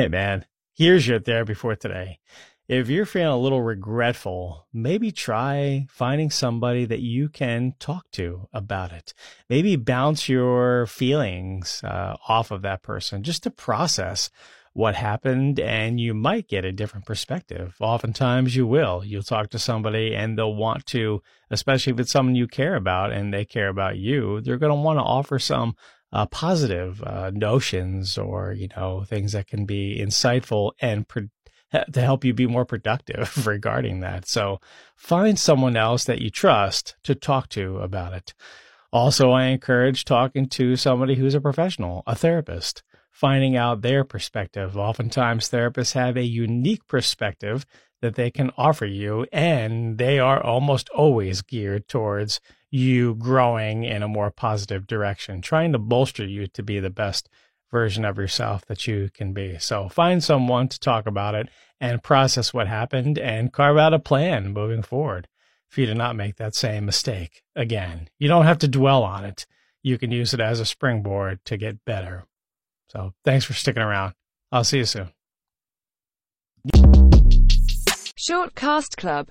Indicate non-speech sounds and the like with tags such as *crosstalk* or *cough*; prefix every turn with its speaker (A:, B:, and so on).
A: Hey, man, here's your therapy for today. If you're feeling a little regretful, maybe try finding somebody that you can talk to about it. Maybe bounce your feelings uh, off of that person just to process what happened and you might get a different perspective. Oftentimes you will. You'll talk to somebody and they'll want to, especially if it's someone you care about and they care about you, they're going to want to offer some uh, positive uh, notions or, you know, things that can be insightful and pro- to help you be more productive *laughs* regarding that. So find someone else that you trust to talk to about it. Also, I encourage talking to somebody who's a professional, a therapist, finding out their perspective. Oftentimes, therapists have a unique perspective that they can offer you, and they are almost always geared towards you growing in a more positive direction, trying to bolster you to be the best version of yourself that you can be. So find someone to talk about it and process what happened and carve out a plan moving forward for you to not make that same mistake again. You don't have to dwell on it. You can use it as a springboard to get better. So thanks for sticking around. I'll see you soon.
B: Short Cast Club